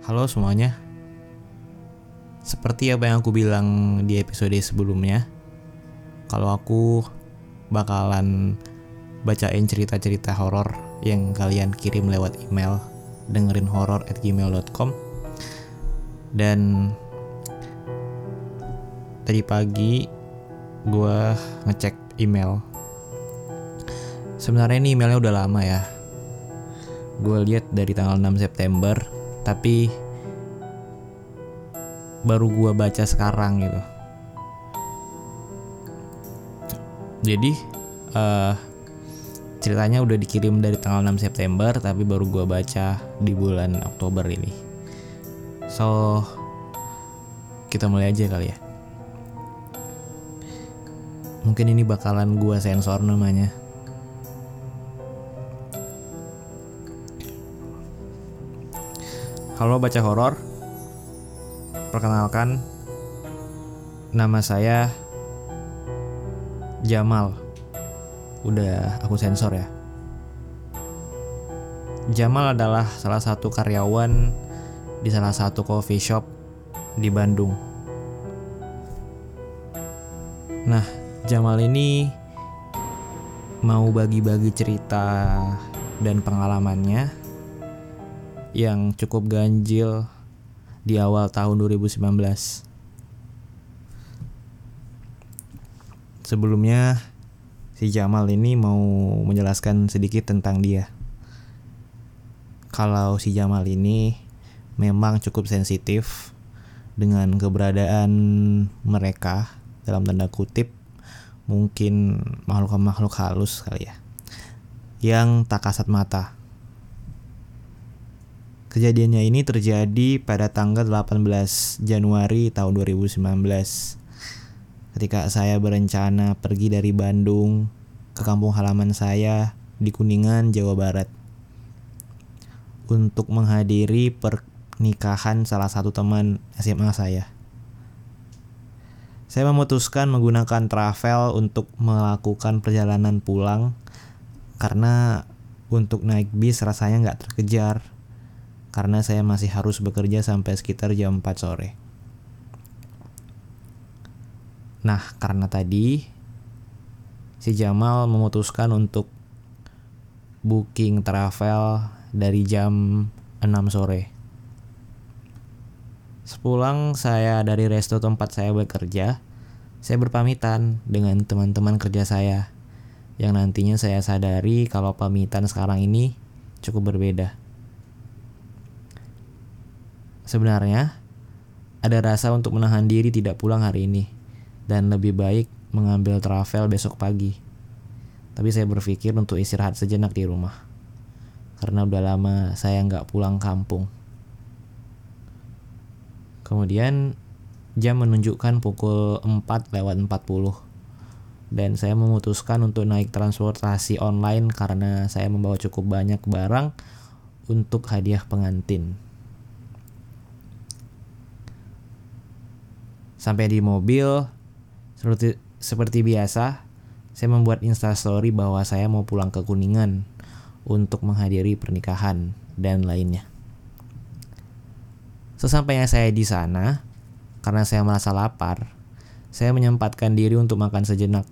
Halo semuanya. Seperti apa yang aku bilang di episode sebelumnya, kalau aku bakalan bacain cerita-cerita horor yang kalian kirim lewat email dengerin horror at gmail.com dan tadi pagi gue ngecek email. Sebenarnya ini emailnya udah lama ya. Gue lihat dari tanggal 6 September tapi baru gue baca sekarang gitu. Jadi uh, ceritanya udah dikirim dari tanggal 6 September tapi baru gue baca di bulan Oktober ini. So kita mulai aja kali ya. Mungkin ini bakalan gue sensor namanya Halo baca horor Perkenalkan Nama saya Jamal udah aku sensor ya. Jamal adalah salah satu karyawan di salah satu coffee shop di Bandung. Nah, Jamal ini mau bagi-bagi cerita dan pengalamannya yang cukup ganjil di awal tahun 2019. Sebelumnya si Jamal ini mau menjelaskan sedikit tentang dia. Kalau si Jamal ini memang cukup sensitif dengan keberadaan mereka dalam tanda kutip mungkin makhluk-makhluk halus kali ya yang tak kasat mata. Kejadiannya ini terjadi pada tanggal 18 Januari tahun 2019 ketika saya berencana pergi dari Bandung ke kampung halaman saya di Kuningan, Jawa Barat. Untuk menghadiri pernikahan salah satu teman SMA saya. Saya memutuskan menggunakan travel untuk melakukan perjalanan pulang karena untuk naik bis rasanya nggak terkejar karena saya masih harus bekerja sampai sekitar jam 4 sore. Nah, karena tadi si Jamal memutuskan untuk booking travel dari jam 6 sore. Sepulang saya dari resto tempat saya bekerja, saya berpamitan dengan teman-teman kerja saya yang nantinya saya sadari kalau pamitan sekarang ini cukup berbeda. Sebenarnya, ada rasa untuk menahan diri tidak pulang hari ini dan lebih baik mengambil travel besok pagi. Tapi saya berpikir untuk istirahat sejenak di rumah. Karena udah lama saya nggak pulang kampung. Kemudian jam menunjukkan pukul 4 lewat 40 dan saya memutuskan untuk naik transportasi online karena saya membawa cukup banyak barang untuk hadiah pengantin. Sampai di mobil, seperti, seperti biasa, saya membuat instastory bahwa saya mau pulang ke Kuningan untuk menghadiri pernikahan dan lainnya. Sesampainya saya di sana, karena saya merasa lapar, saya menyempatkan diri untuk makan sejenak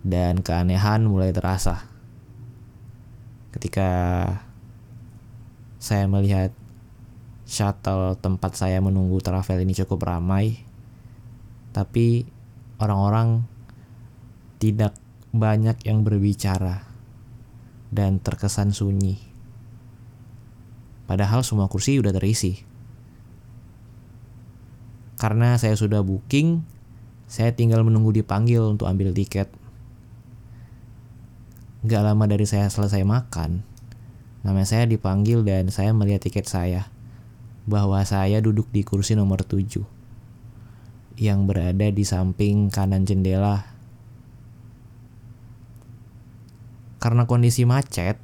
dan keanehan mulai terasa. Ketika saya melihat shuttle tempat saya menunggu travel ini cukup ramai, tapi orang-orang tidak banyak yang berbicara dan terkesan sunyi. Padahal semua kursi udah terisi. Karena saya sudah booking, saya tinggal menunggu dipanggil untuk ambil tiket. Gak lama dari saya selesai makan, nama saya dipanggil dan saya melihat tiket saya. Bahwa saya duduk di kursi nomor 7 yang berada di samping kanan jendela. Karena kondisi macet,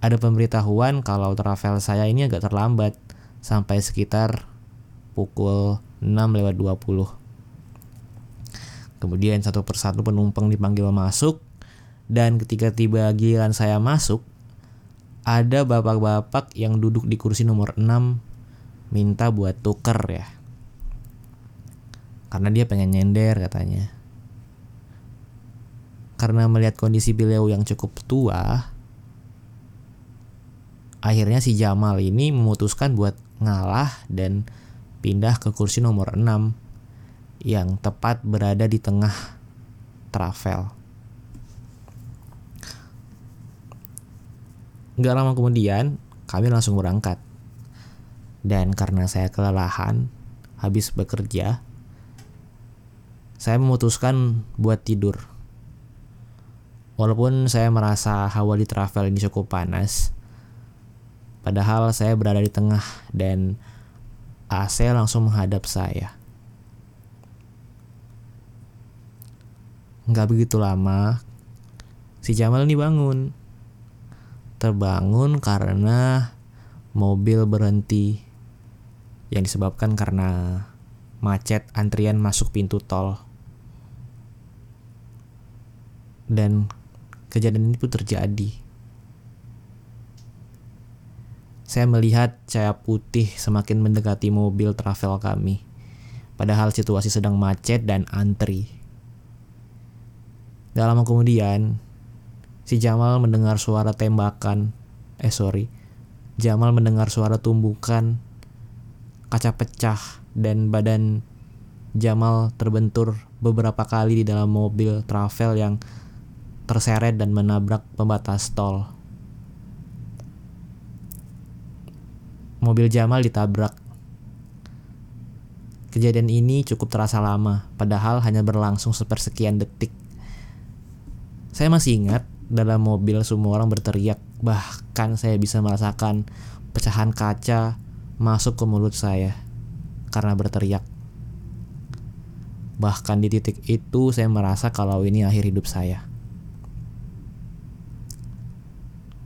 ada pemberitahuan kalau travel saya ini agak terlambat sampai sekitar pukul 6 lewat 20. Kemudian satu persatu penumpang dipanggil masuk dan ketika tiba giliran saya masuk, ada bapak-bapak yang duduk di kursi nomor 6 minta buat tuker ya. Karena dia pengen nyender katanya. Karena melihat kondisi beliau yang cukup tua, akhirnya si Jamal ini memutuskan buat ngalah dan pindah ke kursi nomor 6 yang tepat berada di tengah travel. Gak lama kemudian, kami langsung berangkat. Dan karena saya kelelahan, habis bekerja, saya memutuskan buat tidur. Walaupun saya merasa hawa di travel ini cukup panas, padahal saya berada di tengah dan AC langsung menghadap saya. Nggak begitu lama, si Jamal ini bangun terbangun karena mobil berhenti yang disebabkan karena macet antrian masuk pintu tol. Dan kejadian ini pun terjadi. Saya melihat cahaya putih semakin mendekati mobil travel kami. Padahal situasi sedang macet dan antri. Dalam kemudian, Si Jamal mendengar suara tembakan. Eh sorry. Jamal mendengar suara tumbukan. Kaca pecah dan badan Jamal terbentur beberapa kali di dalam mobil travel yang terseret dan menabrak pembatas tol. Mobil Jamal ditabrak. Kejadian ini cukup terasa lama, padahal hanya berlangsung sepersekian detik. Saya masih ingat dalam mobil semua orang berteriak. Bahkan saya bisa merasakan pecahan kaca masuk ke mulut saya karena berteriak. Bahkan di titik itu saya merasa kalau ini akhir hidup saya.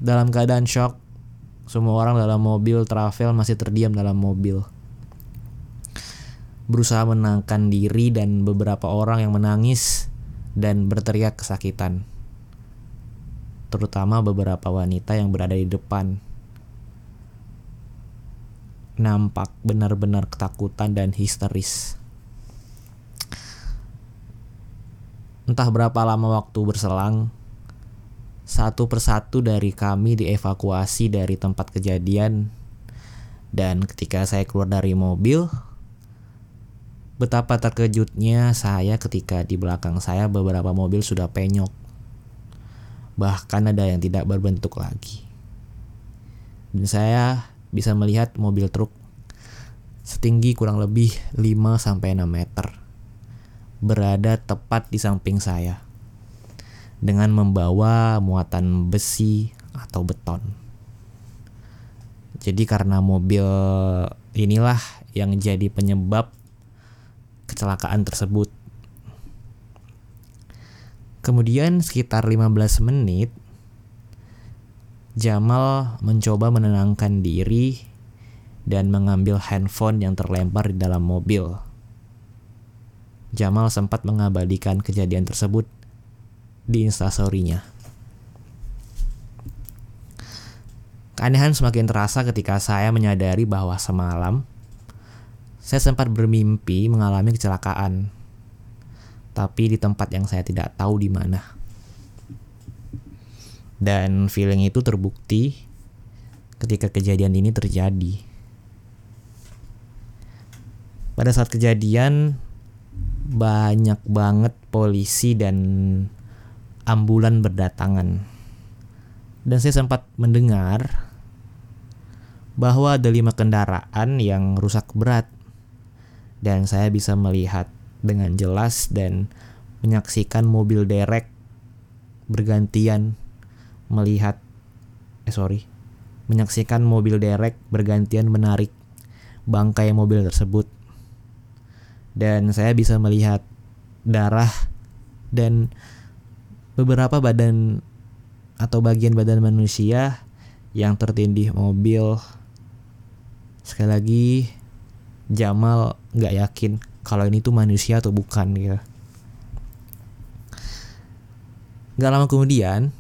Dalam keadaan shock, semua orang dalam mobil travel masih terdiam dalam mobil. Berusaha menangkan diri dan beberapa orang yang menangis dan berteriak kesakitan terutama beberapa wanita yang berada di depan. Nampak benar-benar ketakutan dan histeris. Entah berapa lama waktu berselang, satu persatu dari kami dievakuasi dari tempat kejadian, dan ketika saya keluar dari mobil, betapa terkejutnya saya ketika di belakang saya beberapa mobil sudah penyok. Bahkan ada yang tidak berbentuk lagi. Dan saya bisa melihat mobil truk setinggi kurang lebih 5 6 meter berada tepat di samping saya dengan membawa muatan besi atau beton. Jadi karena mobil inilah yang jadi penyebab kecelakaan tersebut Kemudian sekitar 15 menit Jamal mencoba menenangkan diri dan mengambil handphone yang terlempar di dalam mobil. Jamal sempat mengabadikan kejadian tersebut di instastorynya. Keanehan semakin terasa ketika saya menyadari bahwa semalam saya sempat bermimpi mengalami kecelakaan tapi di tempat yang saya tidak tahu di mana. Dan feeling itu terbukti ketika kejadian ini terjadi. Pada saat kejadian banyak banget polisi dan ambulan berdatangan. Dan saya sempat mendengar bahwa ada lima kendaraan yang rusak berat. Dan saya bisa melihat dengan jelas dan menyaksikan mobil derek bergantian melihat eh sorry menyaksikan mobil derek bergantian menarik bangkai mobil tersebut dan saya bisa melihat darah dan beberapa badan atau bagian badan manusia yang tertindih mobil sekali lagi Jamal nggak yakin kalau ini tuh manusia atau bukan gitu. Gak lama kemudian,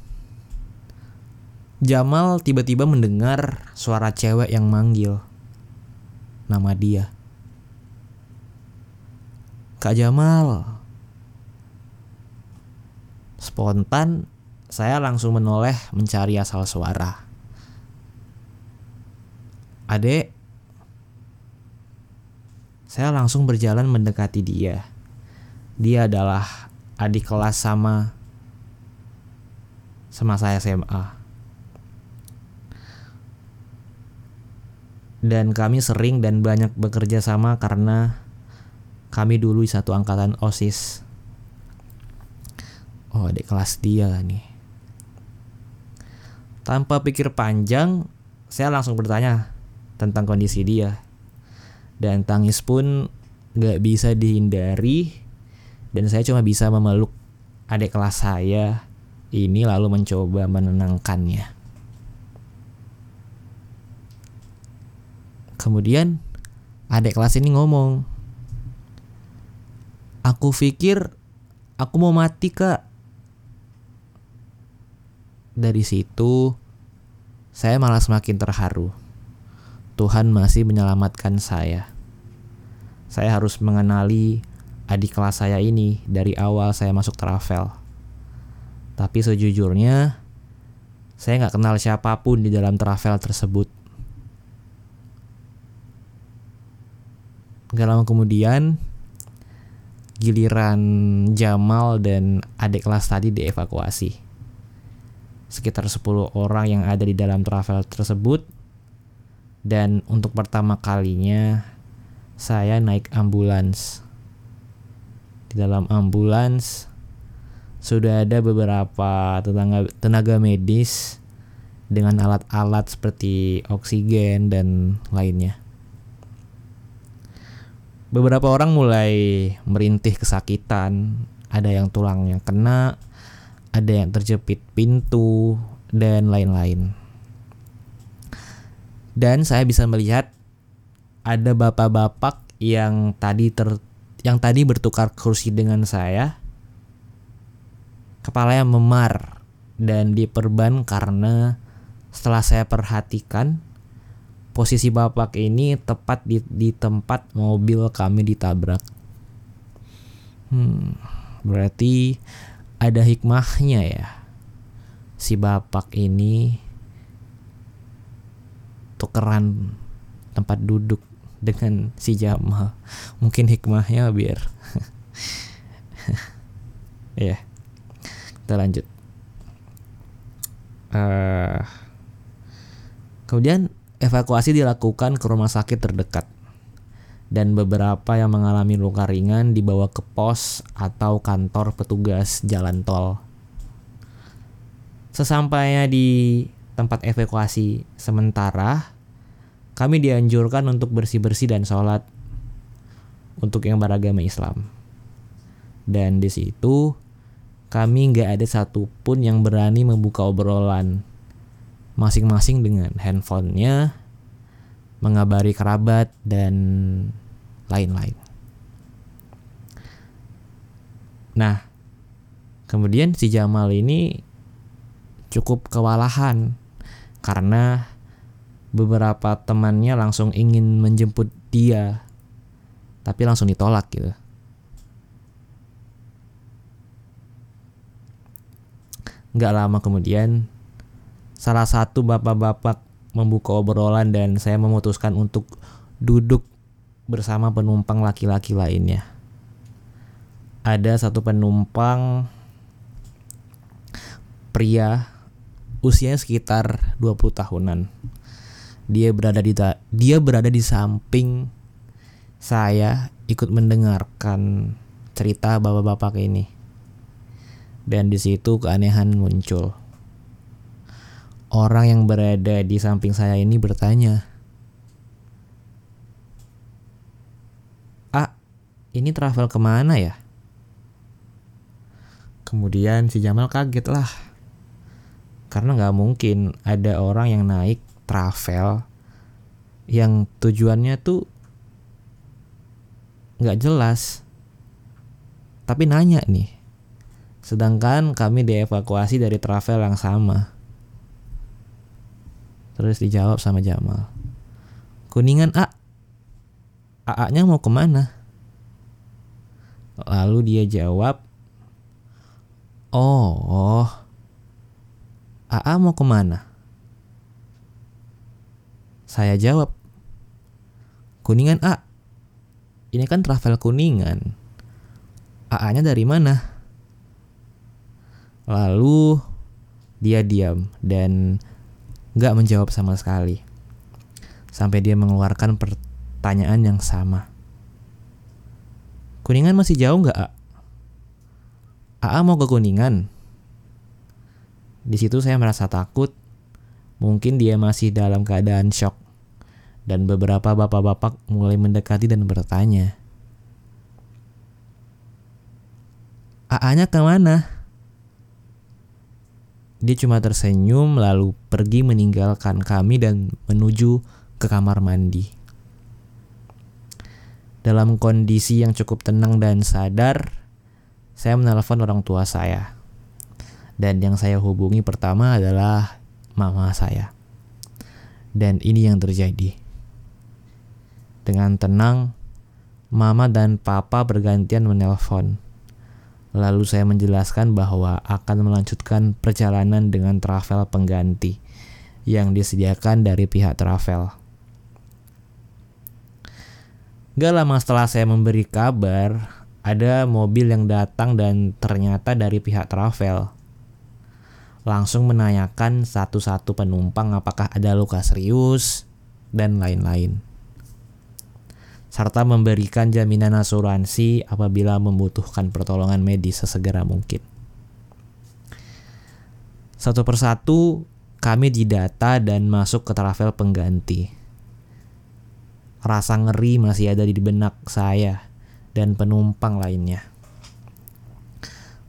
Jamal tiba-tiba mendengar suara cewek yang manggil. nama dia. Kak Jamal. Spontan saya langsung menoleh mencari asal suara. Adek, saya langsung berjalan mendekati dia. Dia adalah adik kelas sama sama saya SMA. Dan kami sering dan banyak bekerja sama karena kami dulu satu angkatan OSIS. Oh, adik kelas dia nih. Tanpa pikir panjang, saya langsung bertanya tentang kondisi dia. Dan tangis pun gak bisa dihindari dan saya cuma bisa memeluk adik kelas saya ini lalu mencoba menenangkannya. Kemudian adik kelas ini ngomong, Aku pikir aku mau mati kak. Dari situ saya malah semakin terharu. Tuhan masih menyelamatkan saya. Saya harus mengenali adik kelas saya ini dari awal saya masuk travel. Tapi sejujurnya, saya nggak kenal siapa pun di dalam travel tersebut. Gak lama kemudian, giliran Jamal dan adik kelas tadi dievakuasi. Sekitar 10 orang yang ada di dalam travel tersebut. Dan untuk pertama kalinya saya naik ambulans. Di dalam ambulans sudah ada beberapa tenaga, tenaga medis dengan alat-alat seperti oksigen dan lainnya. Beberapa orang mulai merintih kesakitan, ada yang tulangnya kena, ada yang terjepit pintu, dan lain-lain. Dan saya bisa melihat ada bapak-bapak yang tadi ter yang tadi bertukar kursi dengan saya, kepalanya memar dan diperban karena setelah saya perhatikan posisi bapak ini tepat di, di tempat mobil kami ditabrak. Hmm, berarti ada hikmahnya ya. Si bapak ini tukeran tempat duduk dengan si Jamal mungkin hikmahnya biar ya yeah. kita lanjut uh, kemudian evakuasi dilakukan ke rumah sakit terdekat dan beberapa yang mengalami luka ringan dibawa ke pos atau kantor petugas jalan tol. Sesampainya di tempat evakuasi sementara, kami dianjurkan untuk bersih-bersih dan sholat untuk yang beragama Islam. Dan di situ kami nggak ada satupun yang berani membuka obrolan masing-masing dengan handphonenya, mengabari kerabat dan lain-lain. Nah, kemudian si Jamal ini cukup kewalahan karena beberapa temannya langsung ingin menjemput dia tapi langsung ditolak gitu nggak lama kemudian salah satu bapak-bapak membuka obrolan dan saya memutuskan untuk duduk bersama penumpang laki-laki lainnya ada satu penumpang pria usianya sekitar 20 tahunan dia berada di dia berada di samping saya ikut mendengarkan cerita bapak-bapak ini. Dan di situ keanehan muncul. Orang yang berada di samping saya ini bertanya, "Ah, ini travel ke mana ya?" Kemudian si Jamal kaget lah. Karena nggak mungkin ada orang yang naik travel yang tujuannya tuh nggak jelas tapi nanya nih sedangkan kami dievakuasi dari travel yang sama terus dijawab sama Jamal kuningan A AA-nya mau ke mana? Lalu dia jawab, Oh, AA mau ke mana? Saya jawab, Kuningan A. Ini kan travel Kuningan. AA-nya dari mana? Lalu dia diam dan gak menjawab sama sekali. Sampai dia mengeluarkan pertanyaan yang sama. Kuningan masih jauh gak, A? AA mau ke Kuningan. Di situ saya merasa takut. Mungkin dia masih dalam keadaan shock. Dan beberapa bapak-bapak mulai mendekati dan bertanya. AA-nya ke mana? Dia cuma tersenyum lalu pergi meninggalkan kami dan menuju ke kamar mandi. Dalam kondisi yang cukup tenang dan sadar, saya menelpon orang tua saya. Dan yang saya hubungi pertama adalah mama saya. Dan ini yang terjadi. Dengan tenang, mama dan papa bergantian menelpon. Lalu saya menjelaskan bahwa akan melanjutkan perjalanan dengan travel pengganti yang disediakan dari pihak travel. Gak lama setelah saya memberi kabar, ada mobil yang datang dan ternyata dari pihak travel. Langsung menanyakan satu-satu penumpang apakah ada luka serius dan lain-lain. Serta memberikan jaminan asuransi apabila membutuhkan pertolongan medis sesegera mungkin. Satu persatu kami didata dan masuk ke travel pengganti. Rasa ngeri masih ada di benak saya dan penumpang lainnya.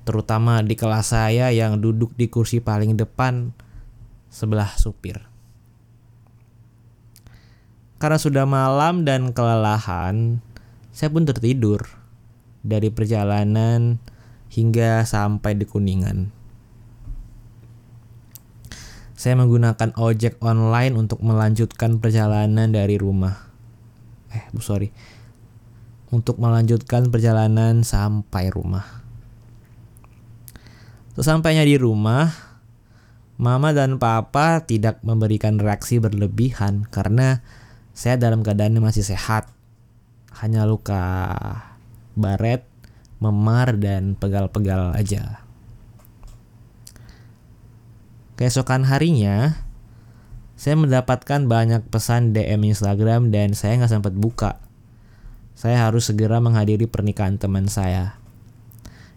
Terutama di kelas saya yang duduk di kursi paling depan sebelah supir. Karena sudah malam dan kelelahan, saya pun tertidur dari perjalanan hingga sampai di Kuningan. Saya menggunakan ojek online untuk melanjutkan perjalanan dari rumah. Eh, bu sorry, untuk melanjutkan perjalanan sampai rumah. Sesampainya di rumah, Mama dan Papa tidak memberikan reaksi berlebihan karena saya dalam keadaan masih sehat. Hanya luka baret, memar, dan pegal-pegal aja. Keesokan harinya, saya mendapatkan banyak pesan DM Instagram dan saya nggak sempat buka saya harus segera menghadiri pernikahan teman saya.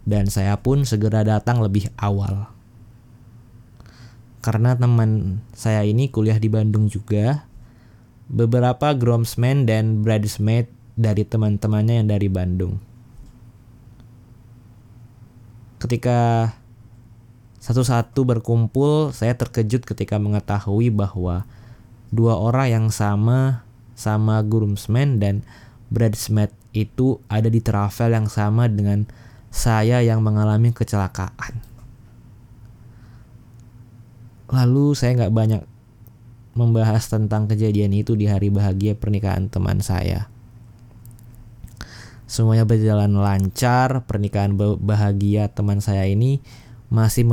Dan saya pun segera datang lebih awal. Karena teman saya ini kuliah di Bandung juga, beberapa groomsmen dan bridesmaid dari teman-temannya yang dari Bandung. Ketika satu-satu berkumpul, saya terkejut ketika mengetahui bahwa dua orang yang sama sama groomsmen dan bridesmaid itu ada di travel yang sama dengan saya yang mengalami kecelakaan. Lalu saya nggak banyak membahas tentang kejadian itu di hari bahagia pernikahan teman saya. Semuanya berjalan lancar, pernikahan bahagia teman saya ini masih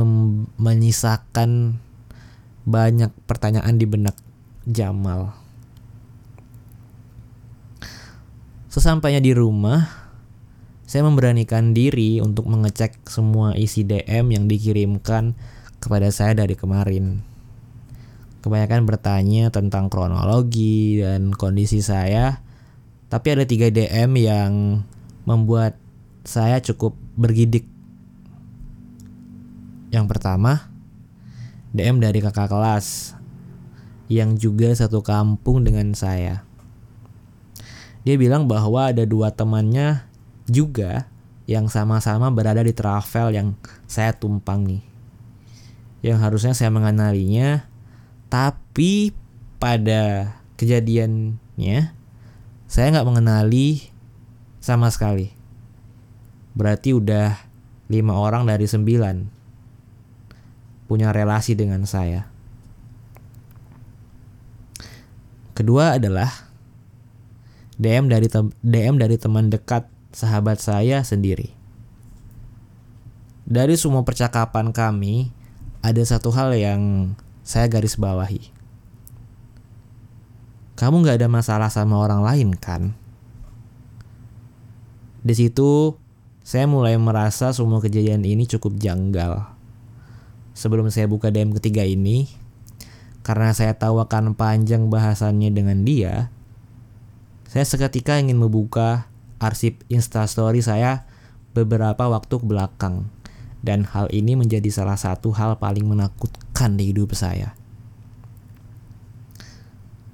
menyisakan banyak pertanyaan di benak Jamal. Sesampainya di rumah, saya memberanikan diri untuk mengecek semua isi DM yang dikirimkan kepada saya dari kemarin. Kebanyakan bertanya tentang kronologi dan kondisi saya, tapi ada tiga DM yang membuat saya cukup bergidik. Yang pertama, DM dari kakak kelas yang juga satu kampung dengan saya dia bilang bahwa ada dua temannya juga yang sama-sama berada di travel yang saya tumpangi. Yang harusnya saya mengenalinya, tapi pada kejadiannya saya nggak mengenali sama sekali. Berarti udah lima orang dari sembilan punya relasi dengan saya. Kedua adalah DM dari DM dari teman dekat sahabat saya sendiri. Dari semua percakapan kami, ada satu hal yang saya garis bawahi. Kamu nggak ada masalah sama orang lain kan? Di situ saya mulai merasa semua kejadian ini cukup janggal. Sebelum saya buka DM ketiga ini, karena saya tahu akan panjang bahasannya dengan dia, saya seketika ingin membuka arsip instastory saya beberapa waktu belakang dan hal ini menjadi salah satu hal paling menakutkan di hidup saya.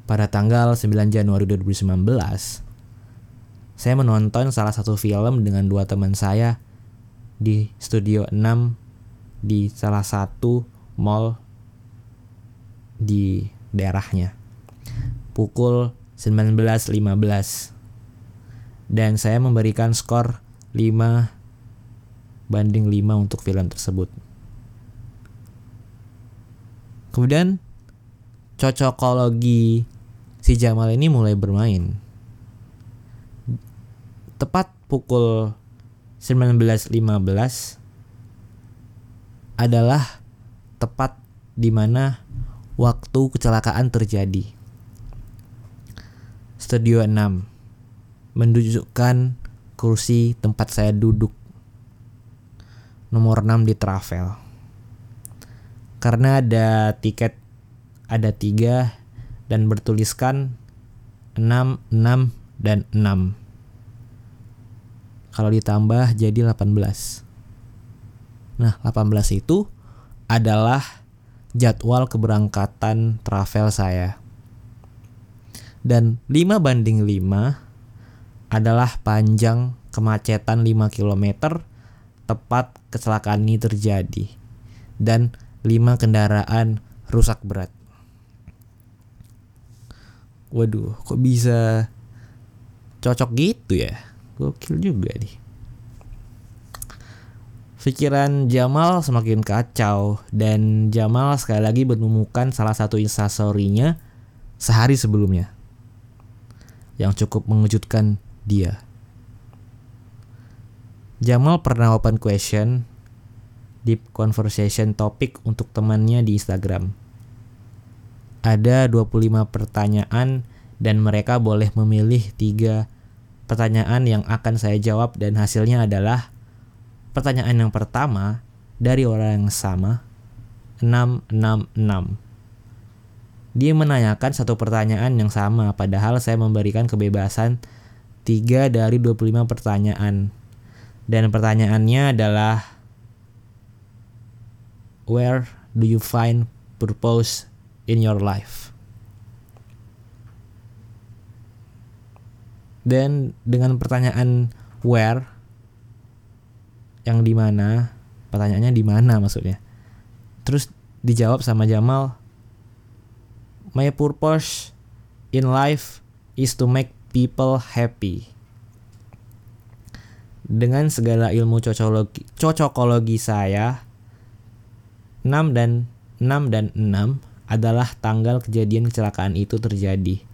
Pada tanggal 9 Januari 2019, saya menonton salah satu film dengan dua teman saya di Studio 6 di salah satu mall di daerahnya. Pukul 19.15 dan saya memberikan skor 5 banding 5 untuk film tersebut. Kemudian cocokologi si Jamal ini mulai bermain. Tepat pukul 19.15 adalah tepat di mana waktu kecelakaan terjadi. Studio 6 menunjukkan kursi tempat saya duduk nomor 6 di travel. Karena ada tiket ada tiga dan bertuliskan 6, 6, dan 6. Kalau ditambah jadi 18. Nah, 18 itu adalah jadwal keberangkatan travel saya. Dan 5 banding 5 adalah panjang kemacetan 5 km tepat kecelakaan ini terjadi dan lima kendaraan rusak berat. Waduh, kok bisa cocok gitu ya? Gokil juga nih. Pikiran Jamal semakin kacau dan Jamal sekali lagi menemukan salah satu instastorynya sehari sebelumnya yang cukup mengejutkan dia. Jamal pernah open question deep conversation topik untuk temannya di Instagram. Ada 25 pertanyaan dan mereka boleh memilih tiga pertanyaan yang akan saya jawab dan hasilnya adalah pertanyaan yang pertama dari orang yang sama 666. Dia menanyakan satu pertanyaan yang sama padahal saya memberikan kebebasan 3 dari 25 pertanyaan dan pertanyaannya adalah Where do you find purpose in your life? Dan dengan pertanyaan where yang di mana? Pertanyaannya di mana maksudnya? Terus dijawab sama Jamal, My purpose in life is to make people happy dengan segala ilmu cocokologi, cocokologi saya 6 dan 6 dan 6 adalah tanggal kejadian kecelakaan itu terjadi.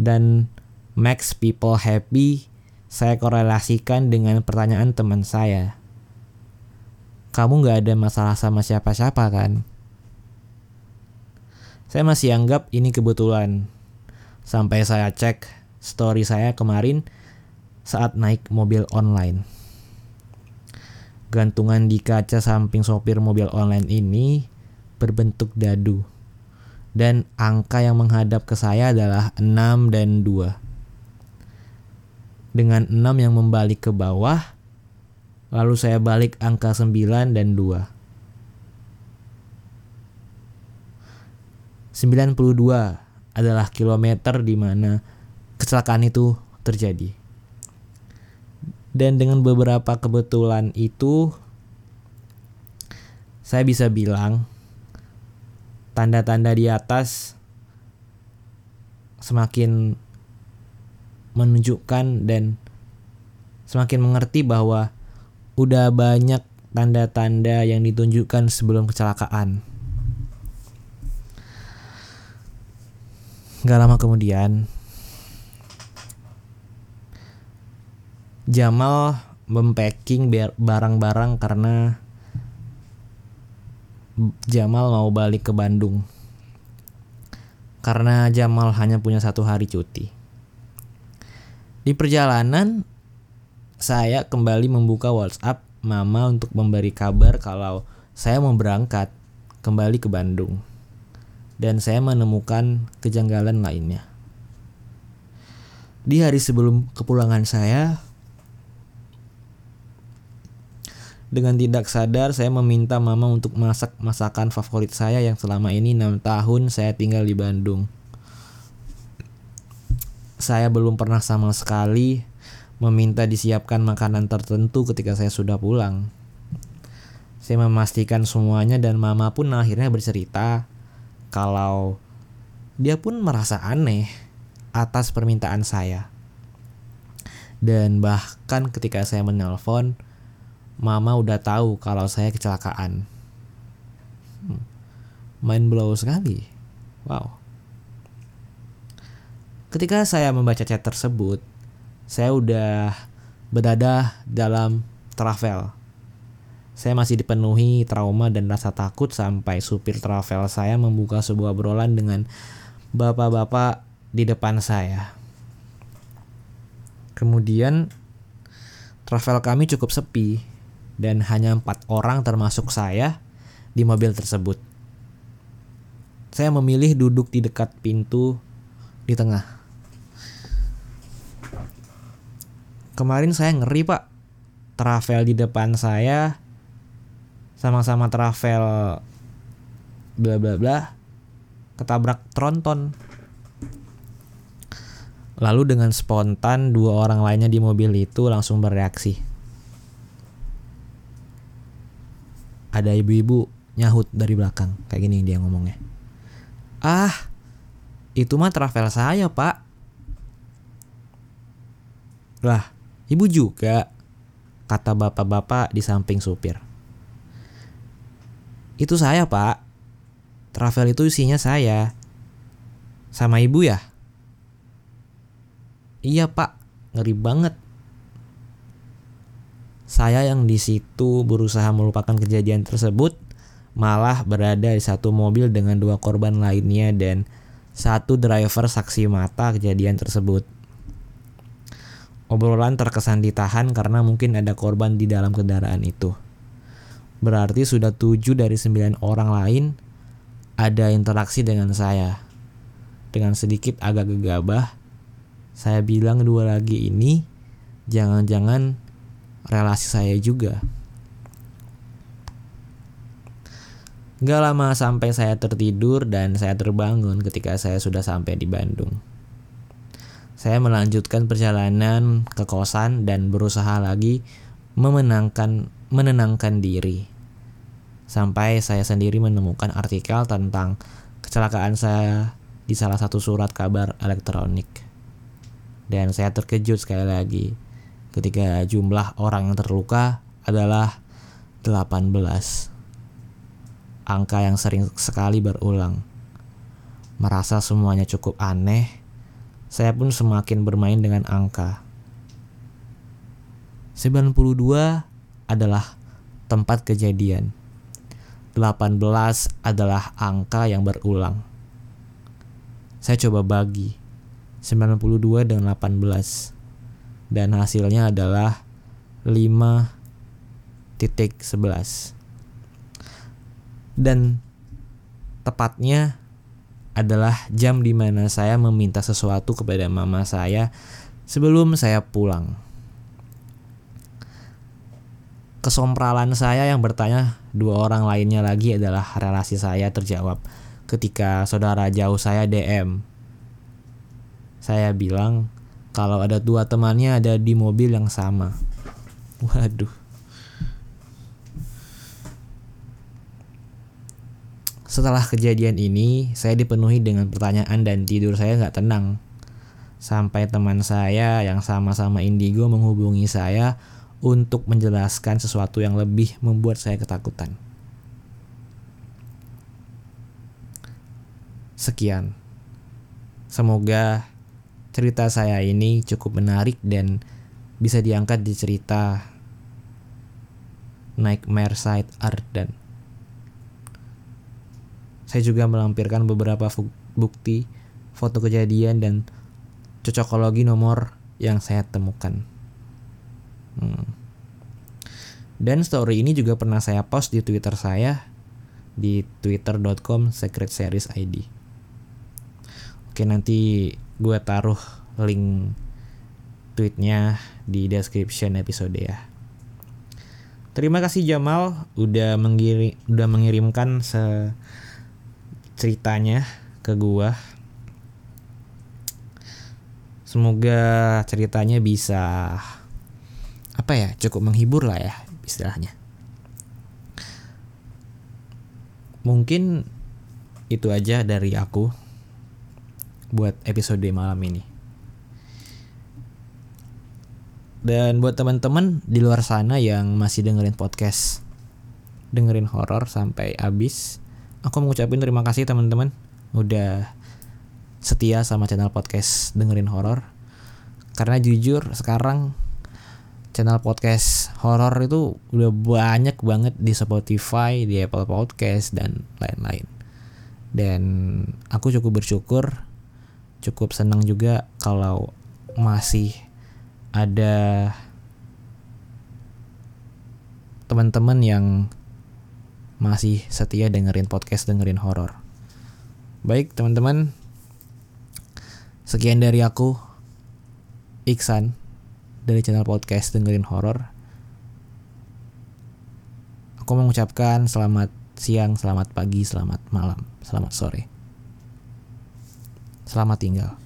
Dan max people happy saya korelasikan dengan pertanyaan teman saya. Kamu gak ada masalah sama siapa-siapa kan? Saya masih anggap ini kebetulan. Sampai saya cek story saya kemarin, saat naik mobil online. Gantungan di kaca samping sopir mobil online ini berbentuk dadu. Dan angka yang menghadap ke saya adalah 6 dan 2. Dengan 6 yang membalik ke bawah, lalu saya balik angka 9 dan 2. 92 adalah kilometer di mana kecelakaan itu terjadi. Dan dengan beberapa kebetulan itu saya bisa bilang tanda-tanda di atas semakin menunjukkan dan semakin mengerti bahwa udah banyak tanda-tanda yang ditunjukkan sebelum kecelakaan. Gak lama kemudian, Jamal mempacking barang-barang karena Jamal mau balik ke Bandung. Karena Jamal hanya punya satu hari cuti. Di perjalanan, saya kembali membuka WhatsApp Mama untuk memberi kabar kalau saya mau berangkat kembali ke Bandung. Dan saya menemukan kejanggalan lainnya. Di hari sebelum kepulangan saya, Dengan tidak sadar saya meminta mama untuk masak masakan favorit saya yang selama ini 6 tahun saya tinggal di Bandung. Saya belum pernah sama sekali meminta disiapkan makanan tertentu ketika saya sudah pulang. Saya memastikan semuanya dan mama pun akhirnya bercerita kalau dia pun merasa aneh atas permintaan saya. Dan bahkan ketika saya menelpon, mama udah tahu kalau saya kecelakaan. Hmm. Main blow sekali. Wow. Ketika saya membaca chat tersebut, saya udah berada dalam travel. Saya masih dipenuhi trauma dan rasa takut sampai supir travel saya membuka sebuah obrolan dengan bapak-bapak di depan saya. Kemudian travel kami cukup sepi dan hanya empat orang termasuk saya di mobil tersebut. Saya memilih duduk di dekat pintu di tengah. Kemarin saya ngeri pak, travel di depan saya sama-sama travel bla bla bla ketabrak tronton. Lalu dengan spontan dua orang lainnya di mobil itu langsung bereaksi. Ada ibu-ibu nyahut dari belakang kayak gini dia ngomongnya. Ah itu mah travel saya pak. Lah ibu juga kata bapak-bapak di samping supir. Itu saya pak. Travel itu isinya saya. Sama ibu ya? Iya pak. Ngeri banget saya yang di situ berusaha melupakan kejadian tersebut malah berada di satu mobil dengan dua korban lainnya dan satu driver saksi mata kejadian tersebut. Obrolan terkesan ditahan karena mungkin ada korban di dalam kendaraan itu. Berarti sudah tujuh dari sembilan orang lain ada interaksi dengan saya. Dengan sedikit agak gegabah, saya bilang dua lagi ini jangan-jangan relasi saya juga. Gak lama sampai saya tertidur dan saya terbangun ketika saya sudah sampai di Bandung. Saya melanjutkan perjalanan ke kosan dan berusaha lagi memenangkan menenangkan diri. Sampai saya sendiri menemukan artikel tentang kecelakaan saya di salah satu surat kabar elektronik. Dan saya terkejut sekali lagi ketika jumlah orang yang terluka adalah 18. Angka yang sering sekali berulang. Merasa semuanya cukup aneh, saya pun semakin bermain dengan angka. 92 adalah tempat kejadian. 18 adalah angka yang berulang. Saya coba bagi 92 dengan 18 dan hasilnya adalah 5.11 dan tepatnya adalah jam di mana saya meminta sesuatu kepada mama saya sebelum saya pulang. Kesompralan saya yang bertanya dua orang lainnya lagi adalah relasi saya terjawab ketika saudara jauh saya DM. Saya bilang kalau ada dua temannya ada di mobil yang sama. Waduh. Setelah kejadian ini, saya dipenuhi dengan pertanyaan dan tidur saya nggak tenang. Sampai teman saya yang sama-sama indigo menghubungi saya untuk menjelaskan sesuatu yang lebih membuat saya ketakutan. Sekian. Semoga cerita saya ini cukup menarik dan bisa diangkat di cerita Nightmare Side Ardan. Saya juga melampirkan beberapa bukti foto kejadian dan cocokologi nomor yang saya temukan. Hmm. Dan story ini juga pernah saya post di Twitter saya di twitter.com secret series ID. Oke nanti gue taruh link tweetnya di description episode ya. Terima kasih Jamal udah mengirim udah mengirimkan ceritanya ke gua. Semoga ceritanya bisa apa ya cukup menghibur lah ya istilahnya. Mungkin itu aja dari aku buat episode malam ini. Dan buat teman-teman di luar sana yang masih dengerin podcast, dengerin horor sampai habis, aku mengucapkan terima kasih teman-teman udah setia sama channel podcast dengerin horor. Karena jujur sekarang channel podcast horor itu udah banyak banget di Spotify, di Apple Podcast dan lain-lain. Dan aku cukup bersyukur, cukup senang juga kalau masih ada teman-teman yang masih setia dengerin podcast dengerin horor. Baik teman-teman, sekian dari aku Iksan dari channel podcast dengerin horor. Aku mengucapkan selamat siang, selamat pagi, selamat malam, selamat sore. Selamat tinggal.